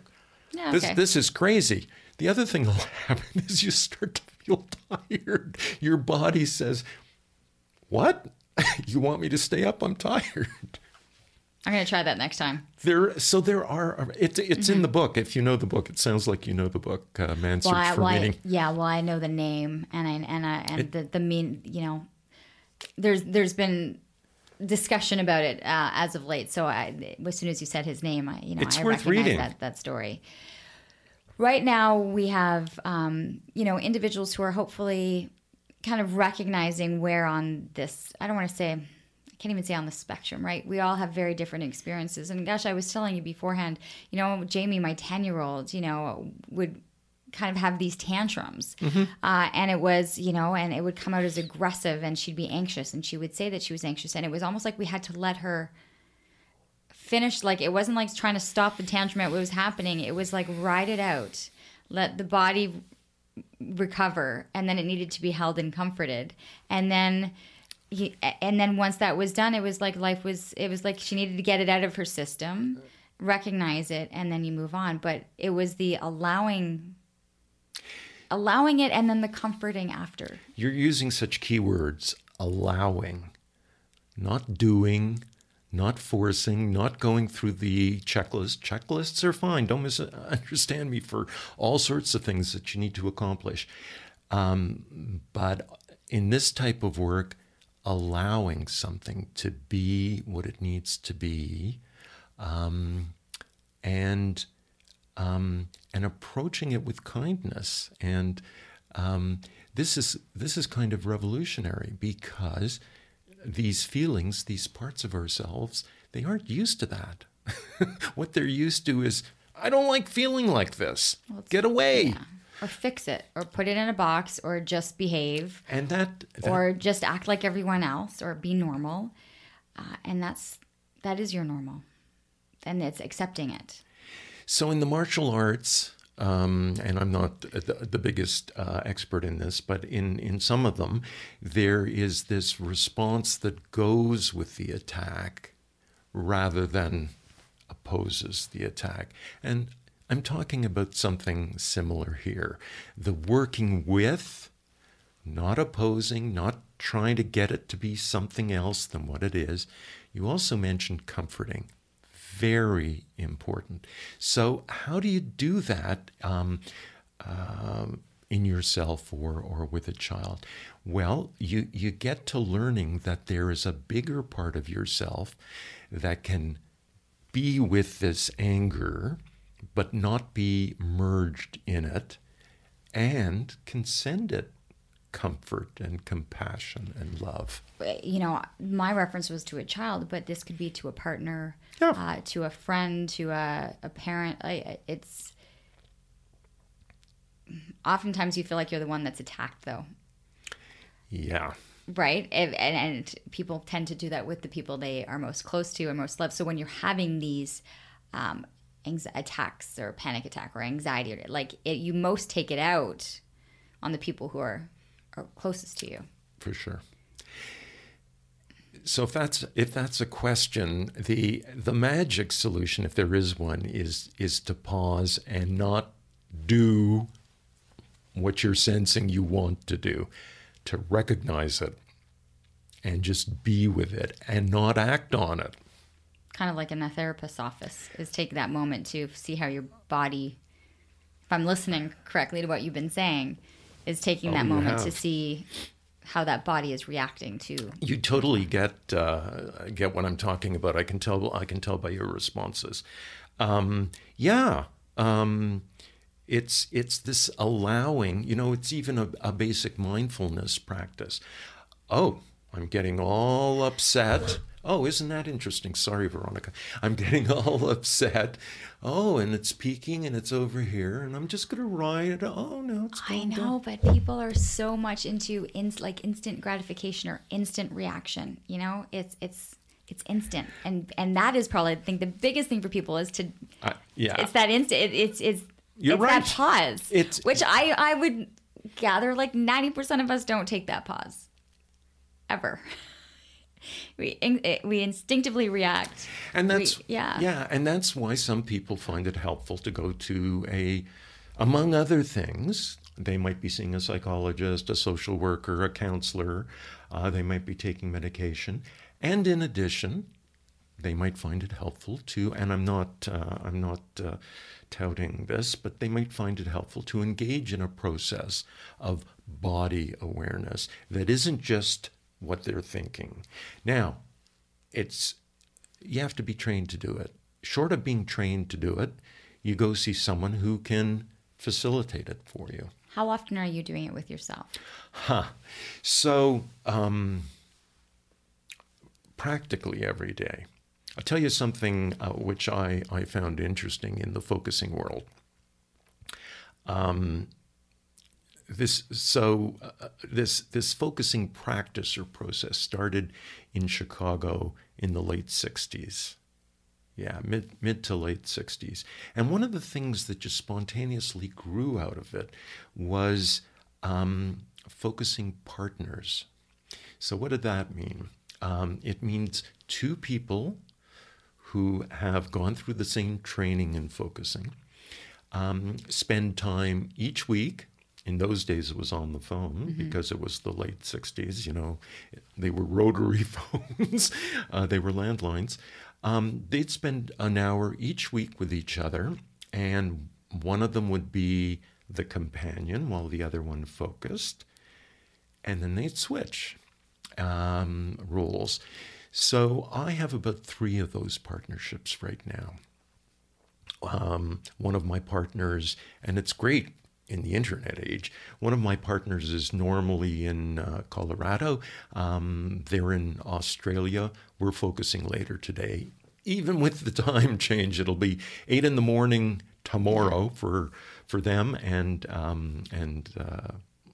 yeah, this, okay. this is crazy. The other thing that'll [laughs] happen is you start to feel tired. Your body says, What? [laughs] you want me to stay up? I'm tired. I'm going to try that next time. There, so there are. It's it's mm-hmm. in the book. If you know the book, it sounds like you know the book. Uh, Man Search well, for well, Meaning. I, yeah, well, I know the name, and I and I and it, the the mean. You know, there's there's been discussion about it uh, as of late. So I, as soon as you said his name, I you know it's I worth reading. that that story. Right now, we have um, you know individuals who are hopefully kind of recognizing where on this. I don't want to say. I can't even say on the spectrum, right? We all have very different experiences. And gosh, I was telling you beforehand, you know, Jamie, my 10 year old, you know, would kind of have these tantrums. Mm-hmm. Uh, and it was, you know, and it would come out as aggressive and she'd be anxious and she would say that she was anxious. And it was almost like we had to let her finish. Like it wasn't like trying to stop the tantrum at what was happening. It was like ride it out, let the body recover. And then it needed to be held and comforted. And then, he, and then once that was done, it was like life was, it was like she needed to get it out of her system, recognize it, and then you move on. But it was the allowing allowing it and then the comforting after. You're using such keywords allowing, not doing, not forcing, not going through the checklist. Checklists are fine. Don't misunderstand me for all sorts of things that you need to accomplish. Um, but in this type of work, allowing something to be what it needs to be um, and um, and approaching it with kindness. And um, this is this is kind of revolutionary because these feelings, these parts of ourselves, they aren't used to that. [laughs] what they're used to is, I don't like feeling like this. Well, Get away. Yeah. Or fix it, or put it in a box, or just behave, and that, that or just act like everyone else, or be normal, uh, and that's that is your normal, and it's accepting it. So in the martial arts, um, and I'm not the, the biggest uh, expert in this, but in, in some of them, there is this response that goes with the attack rather than opposes the attack. And I'm talking about something similar here the working with, not opposing, not trying to get it to be something else than what it is. You also mentioned comforting very important. So, how do you do that um, uh, in yourself or, or with a child? Well, you, you get to learning that there is a bigger part of yourself that can be with this anger, but not be merged in it, and can send it comfort and compassion and love. You know, my reference was to a child, but this could be to a partner, yeah. uh, to a friend, to a, a parent. It's oftentimes you feel like you're the one that's attacked, though. Yeah. Right. And, and, people tend to do that with the people they are most close to and most love. So when you're having these um, attacks or panic attack or anxiety, like it, you most take it out on the people who are are closest to you. For sure. So if that's if that's a question, the the magic solution, if there is one, is is to pause and not do what you're sensing you want to do, to recognize it and just be with it and not act on it. Kind of like in a therapist's office, is take that moment to see how your body, if I'm listening correctly to what you've been saying, is taking oh, that moment have. to see how that body is reacting to. You totally get uh, get what I'm talking about. I can tell. I can tell by your responses. Um, yeah, um, it's it's this allowing. You know, it's even a, a basic mindfulness practice. Oh, I'm getting all upset. Oh, isn't that interesting? Sorry, Veronica. I'm getting [laughs] all upset. Oh, and it's peaking and it's over here, and I'm just gonna ride it. Oh no, it's I know, down. but people are so much into in, like instant gratification or instant reaction. You know, it's it's it's instant, and and that is probably I think the biggest thing for people is to uh, yeah, it's that instant. It, it's it's You're it's right. that pause. It's which I I would gather like ninety percent of us don't take that pause ever. [laughs] we eh, we instinctively react. And that's we, yeah yeah, and that's why some people find it helpful to go to a, among other things. They might be seeing a psychologist, a social worker, a counselor. Uh, they might be taking medication, and in addition, they might find it helpful to. And I'm not uh, I'm not uh, touting this, but they might find it helpful to engage in a process of body awareness that isn't just what they're thinking. Now, it's you have to be trained to do it. Short of being trained to do it, you go see someone who can facilitate it for you. How often are you doing it with yourself? Huh. So, um, practically every day. I'll tell you something uh, which I, I found interesting in the focusing world. Um, this so uh, this this focusing practice or process started in Chicago in the late 60s. Yeah, mid mid to late 60s. And one of the things that just spontaneously grew out of it was um, focusing partners. So what did that mean? Um, it means two people who have gone through the same training in focusing um, spend time each week in those days it was on the phone mm-hmm. because it was the late 60s you know. They were rotary [laughs] phones. Uh, they were landlines. Um, they'd spend an hour each week with each other and one of them would be the companion while the other one focused and then they'd switch um, roles so i have about three of those partnerships right now. Um, one of my partners and it's great in the internet age. One of my partners is normally in uh, Colorado. Um, they're in Australia. We're focusing later today. Even with the [laughs] time change, it'll be eight in the morning tomorrow for for them, and um, and uh,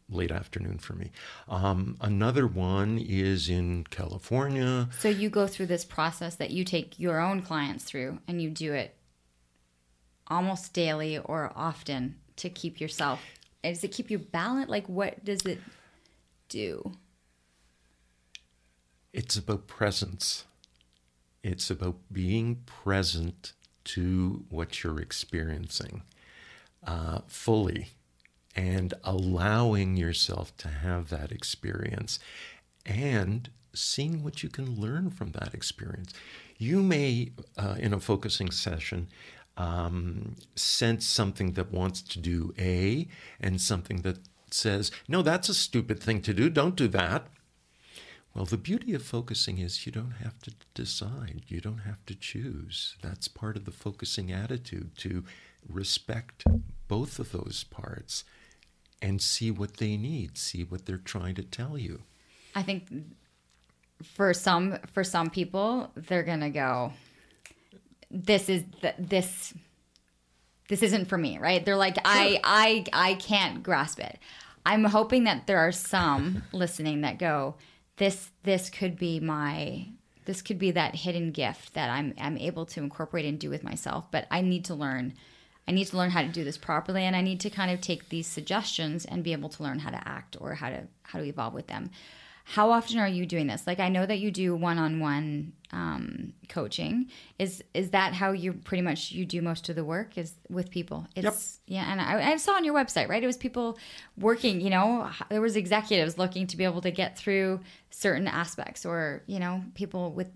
late afternoon for me. Um, another one is in California. So you go through this process that you take your own clients through, and you do it almost daily or often to keep yourself? Does it keep you balanced? Like, what does it do? It's about presence. It's about being present to what you're experiencing uh, fully and allowing yourself to have that experience and seeing what you can learn from that experience. You may, uh, in a focusing session, um, sense something that wants to do A and something that says, no, that's a stupid thing to do. Don't do that. Well, the beauty of focusing is you don't have to decide, you don't have to choose. That's part of the focusing attitude to respect both of those parts and see what they need, see what they're trying to tell you. I think for some for some people, they're going to go this is the, this this isn't for me, right? They're like. I I I can't grasp it. I'm hoping that there are some [laughs] listening that go, this this could be my this could be that hidden gift that I'm I'm able to incorporate and do with myself, but I need to learn I need to learn how to do this properly and I need to kind of take these suggestions and be able to learn how to act or how to how to evolve with them how often are you doing this? Like i know that you do one-on-one um, coaching. Is is that how you pretty much you do most of the work is with people? It's yep. yeah and I, I, saw on your website right? It was people working you know there was executives looking to be able to get through certain aspects or you know people with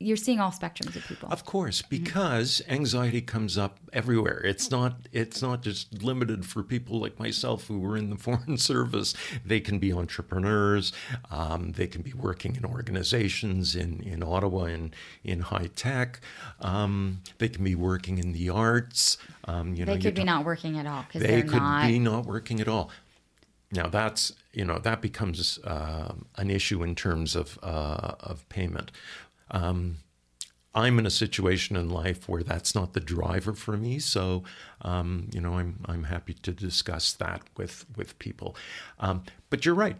you're seeing all spectrums of people. Of course because mm-hmm. anxiety comes up everywhere. It's not it's not just limited for people like myself who were in the [laughs] foreign service. They can be entrepreneurs um, they can be working in organizations in in ottawa in in high tech. Um, they can be working in the arts. Um, you know they could be not working at all because they could not... They could be not working at all. Now that's you know that becomes uh, an issue in terms of uh, of payment um, I'm in a situation in life where that's not the driver for me, so um, you know I'm I'm happy to discuss that with with people. Um, but you're right.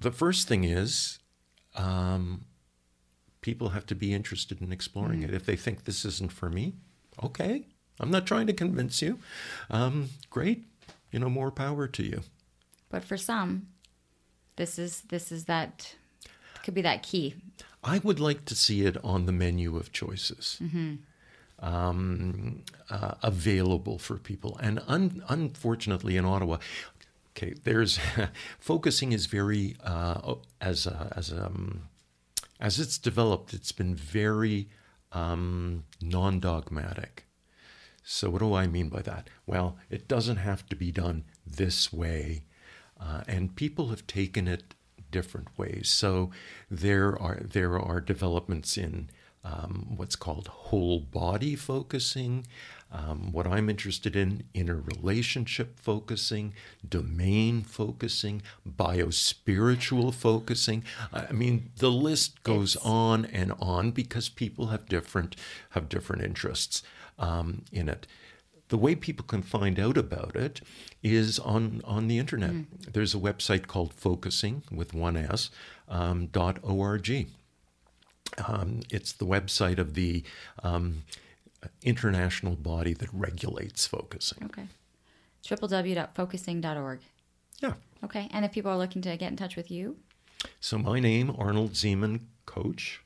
The first thing is um, people have to be interested in exploring mm. it. If they think this isn't for me, okay, I'm not trying to convince you. Um, great, you know, more power to you. But for some, this is this is that could be that key. I would like to see it on the menu of choices. Mm-hmm. Um, uh, available for people. And un- unfortunately, in Ottawa, okay, there's [laughs] focusing is very uh, as a, as a, um, as it's developed, it's been very um, non-dogmatic. So what do I mean by that? Well, it doesn't have to be done this way, uh, and people have taken it different ways. So there are there are developments in um, what's called whole body focusing. Um, what I'm interested in, inner relationship focusing, domain focusing, biospiritual focusing. I mean, the list goes It's- on and on because people have different have different interests um, in it. The way people can find out about it is on on the internet. There's a website called Focusing with one S um, dot org. Um, it's the website of the um, international body that regulates focusing. Okay. www.focusing.org. Yeah. Okay. And if people are looking to get in touch with you, So my name Arnold Zeman Coach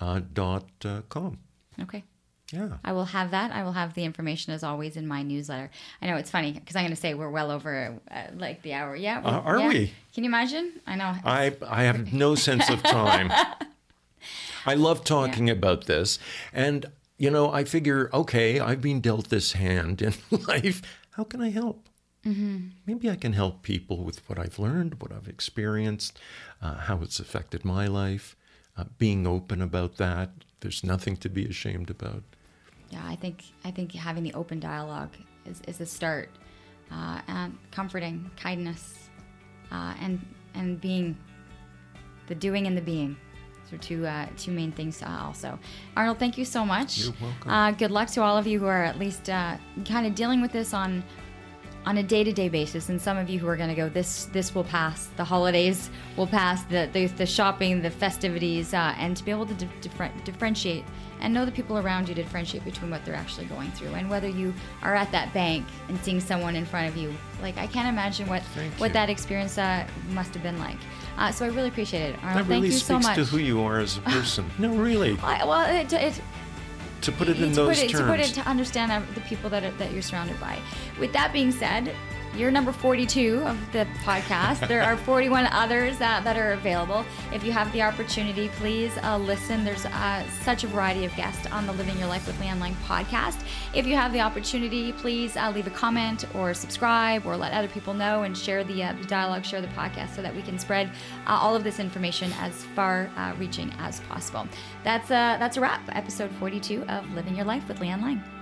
uh, dot uh, com. okay. Yeah. I will have that. I will have the information as always in my newsletter. I know it's funny because I'm going to say we're well over uh, like the hour. Yeah. Uh, are yeah. we? Can you imagine? I know. I I have no sense of time. [laughs] I love talking about this, and you know, I figure, okay, I've been dealt this hand in [laughs] life. How can I help? Maybe I can help people with what I've learned, what I've experienced, uh, how it's affected my life. Uh, being open about that. There's nothing to be ashamed about. Yeah, I think I think having the open dialogue is, is a start, uh, and comforting, kindness, uh, and and being, the doing and the being, so two uh, two main things uh, also. Arnold, thank you so much. You're welcome. Uh, good luck to all of you who are at least uh, kind of dealing with this on on a day-to-day basis and some of you who are going to go this this will pass the holidays will pass the the, the shopping the festivities uh, and to be able to di- differ- differentiate and know the people around you to differentiate between what they're actually going through and whether you are at that bank and seeing someone in front of you like i can't imagine what Thank what you. that experience uh, must have been like uh, so i really appreciate it Arnold, That really thank you so speaks much to who you are as a [laughs] person. no, really. I- well it, it, To put it in to those put it, terms. To put it to understand uh, the people that, are, that you're surrounded by. With that being said, you're number 42 of the podcast. there are 41 [laughs] others that, that are available. If you have the opportunity, please uh, listen. There's uh, such a variety of guests on the Living Your Life with Leanne Lang podcast. If you have the opportunity, please uh, leave a comment or subscribe or let other people know and share the, uh, the dialogue, share the podcast so that we can spread uh, all of this information as far uh, reaching as possible. That's, uh, that's a wrap. Episode 42 of Living Your Life with Leanne Lang.